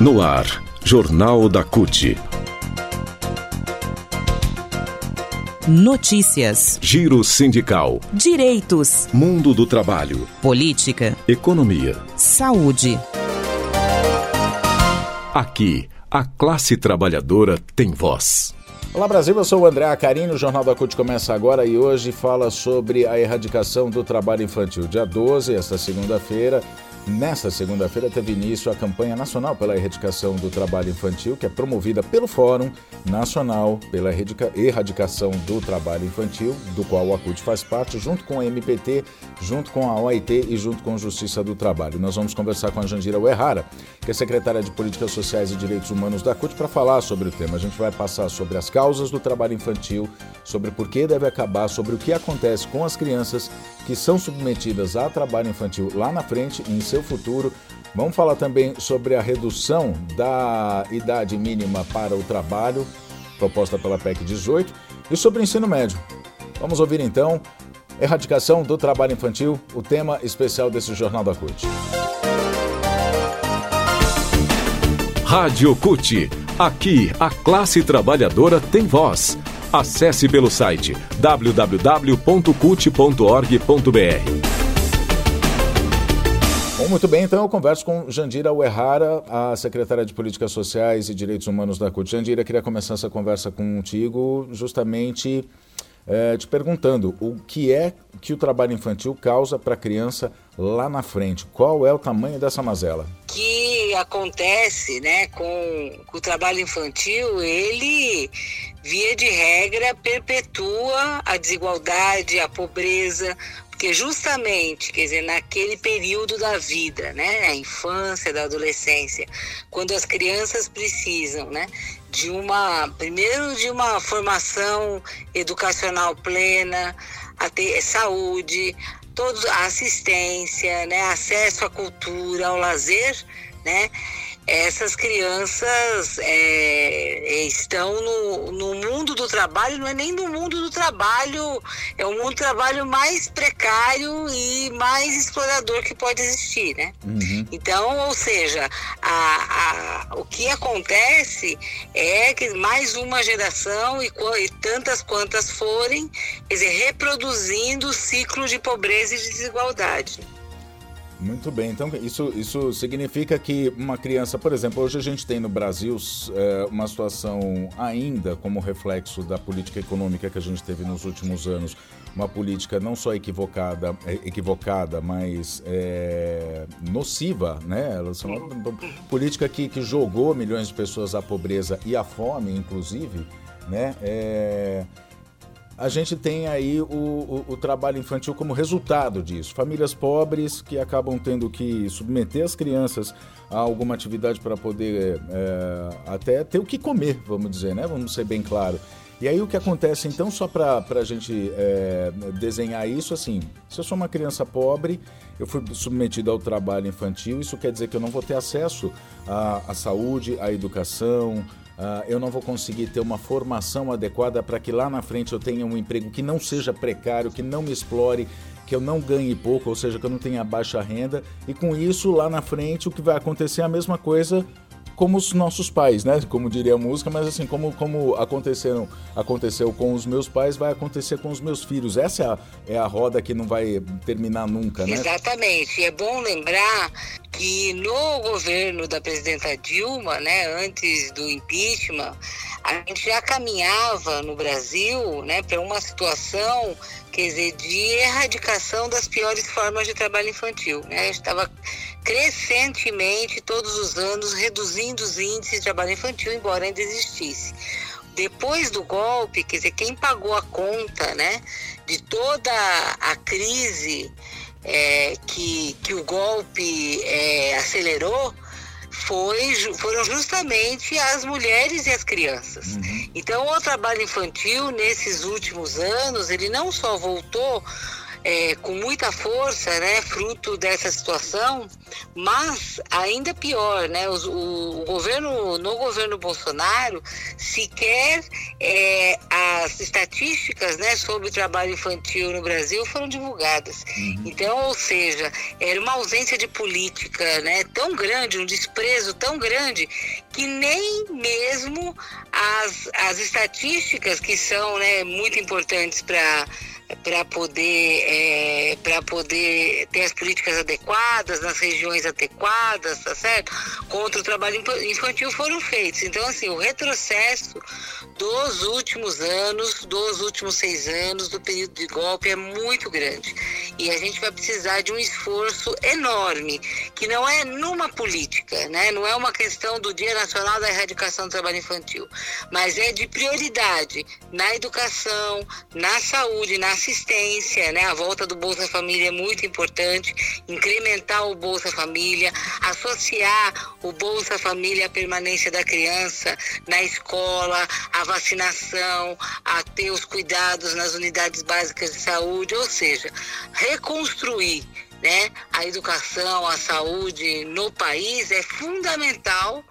No ar, Jornal da CUT. Notícias. Giro sindical. Direitos. Mundo do trabalho. Política. Economia. Saúde. Aqui, a classe trabalhadora tem voz. Olá Brasil, eu sou o André Acarini, o Jornal da CUT começa agora e hoje fala sobre a erradicação do trabalho infantil. Dia 12, esta segunda-feira, Nesta segunda-feira teve início a campanha nacional pela erradicação do trabalho infantil, que é promovida pelo Fórum Nacional pela Erradicação do Trabalho Infantil, do qual o ACUT faz parte, junto com a MPT, junto com a OIT e junto com a Justiça do Trabalho. Nós vamos conversar com a Jandira Uerrara, que é secretária de Políticas Sociais e Direitos Humanos da CUT, para falar sobre o tema. A gente vai passar sobre as causas do trabalho infantil, sobre por que deve acabar, sobre o que acontece com as crianças que são submetidas a trabalho infantil lá na frente, em seu futuro. Vamos falar também sobre a redução da idade mínima para o trabalho, proposta pela PEC 18, e sobre o ensino médio. Vamos ouvir então Erradicação do Trabalho Infantil, o tema especial desse Jornal da CUT. Rádio CUT. Aqui, a classe trabalhadora tem voz. Acesse pelo site www.cult.org.br. Bom, muito bem, então eu converso com Jandira Uerrara, a secretária de Políticas Sociais e Direitos Humanos da CUT. Jandira, queria começar essa conversa contigo justamente é, te perguntando o que é que o trabalho infantil causa para a criança lá na frente. Qual é o tamanho dessa mazela? Que acontece né, com, com o trabalho infantil, ele via de regra, perpetua a desigualdade, a pobreza, porque justamente, quer dizer, naquele período da vida, né, a infância, da adolescência, quando as crianças precisam, né, de uma, primeiro de uma formação educacional plena, a saúde, toda a assistência, né, acesso à cultura, ao lazer, né, essas crianças é, estão no, no mundo do trabalho, não é nem no mundo do trabalho, é o mundo do trabalho mais precário e mais explorador que pode existir, né? Uhum. Então, ou seja, a, a, o que acontece é que mais uma geração, e, e tantas quantas forem, quer dizer, reproduzindo o ciclo de pobreza e de desigualdade. Muito bem, então isso, isso significa que uma criança, por exemplo, hoje a gente tem no Brasil é, uma situação ainda como reflexo da política econômica que a gente teve nos últimos anos, uma política não só equivocada, é, equivocada mas é, nociva, né? Ela política que, que jogou milhões de pessoas à pobreza e à fome, inclusive, né? É, a gente tem aí o, o, o, trabalho infantil como resultado disso. Famílias pobres que acabam tendo que submeter as crianças a alguma atividade para poder é, até ter o que comer, vamos dizer, né? Vamos ser bem claro. E aí o que acontece então, só para a gente é, desenhar isso, assim, se eu sou uma criança pobre, eu fui submetido ao trabalho infantil, isso quer dizer que eu não vou ter acesso à, à saúde, à educação, Uh, eu não vou conseguir ter uma formação adequada para que lá na frente eu tenha um emprego que não seja precário, que não me explore, que eu não ganhe pouco, ou seja, que eu não tenha baixa renda. E com isso, lá na frente, o que vai acontecer é a mesma coisa como os nossos pais, né? Como diria a música, mas assim, como, como aconteceram, aconteceu com os meus pais, vai acontecer com os meus filhos. Essa é a, é a roda que não vai terminar nunca, né? Exatamente. E é bom lembrar que no governo da presidenta Dilma, né, antes do impeachment, a gente já caminhava no Brasil, né, para uma situação, quer dizer, de erradicação das piores formas de trabalho infantil, né? A gente estava crescentemente, todos os anos, reduzindo os índices de trabalho infantil, embora ainda existisse. Depois do golpe, quer dizer, quem pagou a conta, né, de toda a crise é, que, que o golpe é, acelerou, foi, foram justamente as mulheres e as crianças. Uhum. Então, o trabalho infantil, nesses últimos anos, ele não só voltou é, com muita força, né, fruto dessa situação, mas ainda pior, né, o, o, o governo, no governo Bolsonaro, sequer é, as estatísticas, né, sobre o trabalho infantil no Brasil foram divulgadas. Uhum. Então, ou seja, era uma ausência de política, né, tão grande, um desprezo tão grande que nem mesmo as, as estatísticas que são, né, muito importantes para para poder, é, para poder ter as políticas adequadas, nas regiões adequadas, tá certo? Contra o trabalho infantil foram feitos. Então, assim, o retrocesso dos últimos anos, dos últimos seis anos, do período de golpe é muito grande. E a gente vai precisar de um esforço enorme, que não é numa política, né? Não é uma questão do Dia Nacional da Erradicação do Trabalho Infantil, mas é de prioridade na educação, na saúde, na assistência, né? A volta do Bolsa Família é muito importante, incrementar o Bolsa Família, associar o Bolsa Família à permanência da criança na escola, a vacinação, a ter os cuidados nas unidades básicas de saúde, ou seja, reconstruir né, a educação, a saúde no país é fundamental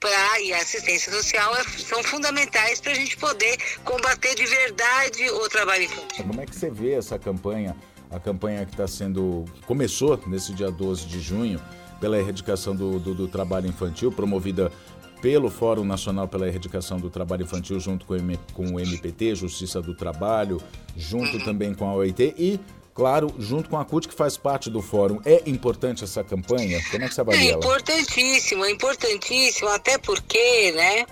para e a assistência social é, são fundamentais para a gente poder combater de verdade o trabalho infantil. Como é que você vê essa campanha, a campanha que está sendo que começou nesse dia 12 de junho pela erradicação do, do, do trabalho infantil, promovida pelo Fórum Nacional pela Erradicação do Trabalho Infantil, junto com o, com o MPT, Justiça do Trabalho, junto uhum. também com a OIT e claro, junto com a CUT, que faz parte do fórum. É importante essa campanha? Como é que você avalia É importantíssimo, é importantíssimo, até porque, né,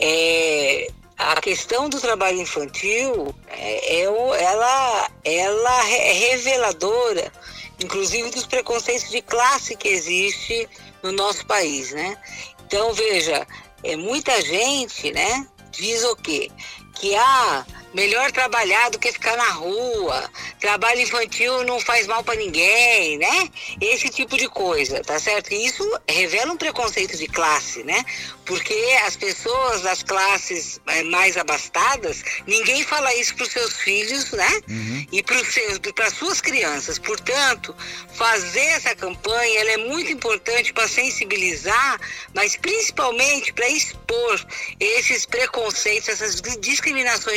é, a questão do trabalho infantil, é, é, ela, ela é reveladora, inclusive dos preconceitos de classe que existe no nosso país, né? Então, veja, é, muita gente, né, diz o quê? Que, ah, melhor trabalhar do que ficar na rua, trabalho infantil não faz mal para ninguém, né? Esse tipo de coisa, tá certo? E isso revela um preconceito de classe, né? Porque as pessoas das classes eh, mais abastadas, ninguém fala isso para os seus filhos, né? Uhum. E para suas crianças. Portanto, fazer essa campanha ela é muito importante para sensibilizar, mas principalmente para expor esses preconceitos, essas discriminações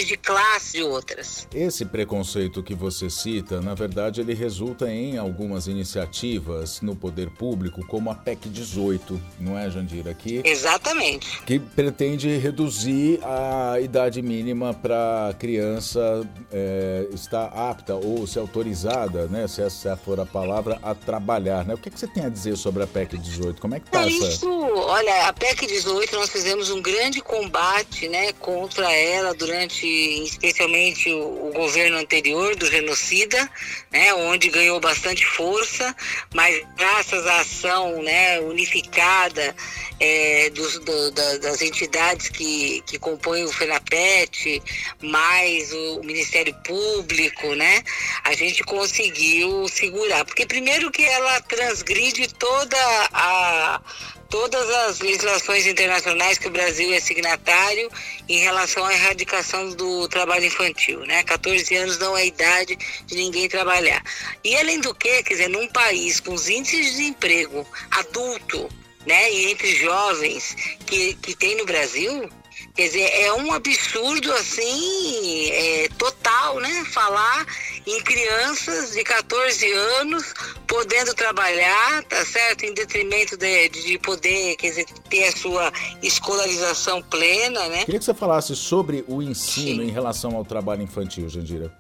de classe e outras. Esse preconceito que você cita, na verdade, ele resulta em algumas iniciativas no poder público, como a PEC 18, não é, Jandira? Que, Exatamente. Que pretende reduzir a idade mínima para a criança é, estar apta ou se autorizada, né, se essa for a palavra, a trabalhar. Né? O que, é que você tem a dizer sobre a PEC 18? Como é que está é essa... Isso, olha, a PEC 18 nós fizemos um grande combate né, contra ela durante, especialmente, o, o governo anterior do genocida, né, onde ganhou bastante força, mas graças à ação né, unificada é, dos, do, da, das entidades que, que compõem o FENAPET, mais o Ministério Público, né, a gente conseguiu segurar. Porque primeiro que ela transgride toda a todas as legislações internacionais que o Brasil é signatário em relação à erradicação do trabalho infantil, né? 14 anos não é idade de ninguém trabalhar. E além do que, quer dizer, num país com os índices de desemprego adulto, né, e entre jovens que, que tem no Brasil, Quer dizer, é um absurdo assim, é, total, né? Falar em crianças de 14 anos podendo trabalhar, tá certo? Em detrimento de, de poder, quer dizer, ter a sua escolarização plena, né? Queria que você falasse sobre o ensino Sim. em relação ao trabalho infantil, Jandira.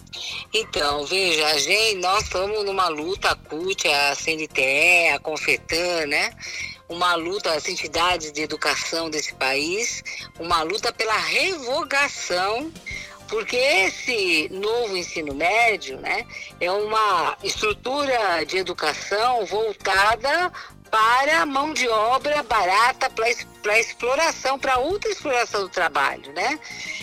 Então, veja, a gente, nós estamos numa luta, a CUT, a CNTE, a Confetan, né? Uma luta, as entidades de educação desse país, uma luta pela revogação porque esse novo ensino médio né, é uma estrutura de educação voltada para mão de obra barata, para exploração, para outra exploração do trabalho, né?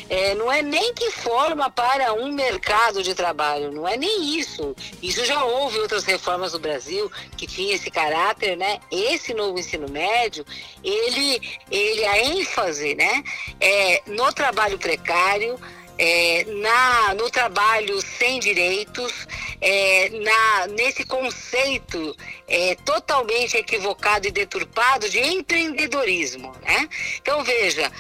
É, não é nem que forma para um mercado de trabalho, não é nem isso. Isso já houve outras reformas no Brasil que tinha esse caráter, né? Esse novo ensino médio, ele, ele a ênfase, né? É no trabalho precário, é, na, no trabalho sem direitos, é, na, nesse conceito é, totalmente equivocado e deturpado de empreendedorismo. Né? Então, veja,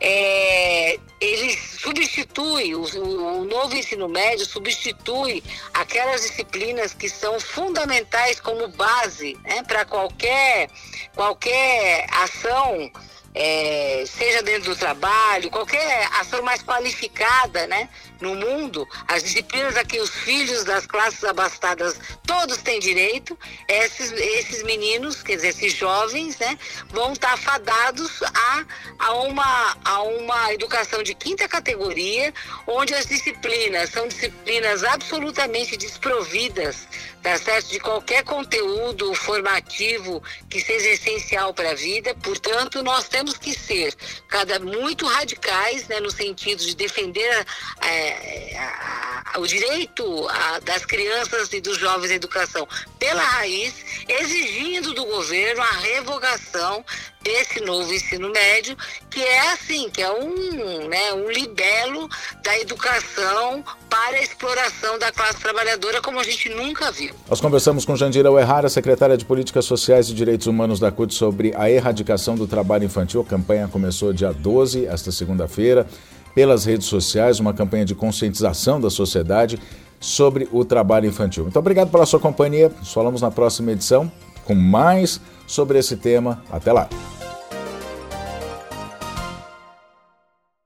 é, ele substitui, o, o, novo ensino médio substitui aquelas disciplinas que são fundamentais como base né, para qualquer, qualquer ação é, seja dentro do trabalho, qualquer ação mais qualificada né, no mundo, as disciplinas a que os filhos das classes abastadas todos têm direito, esses, esses meninos, quer dizer, esses jovens, né, vão estar fadados a, a, uma, a uma educação de quinta categoria, onde as disciplinas são disciplinas absolutamente desprovidas tá certo? de qualquer conteúdo formativo que seja essencial para a vida. Portanto, nós temos temos que ser cada muito radicais, né, no sentido de defender é, a, a, o direito a, das crianças e dos jovens à educação pela raiz, exigindo do governo a revogação desse novo ensino médio, que é assim, que é um, né, um libelo da educação para a exploração da classe trabalhadora como a gente nunca viu. Nós conversamos com Jandira Uerrara, secretária de Políticas Sociais e Direitos Humanos da CUT, sobre a erradicação do trabalho infantil. A campanha começou dia 12, esta segunda-feira, pelas redes sociais, uma campanha de conscientização da sociedade sobre o trabalho infantil. Muito obrigado pela sua companhia. Nos falamos na próxima edição com mais sobre esse tema. Até lá.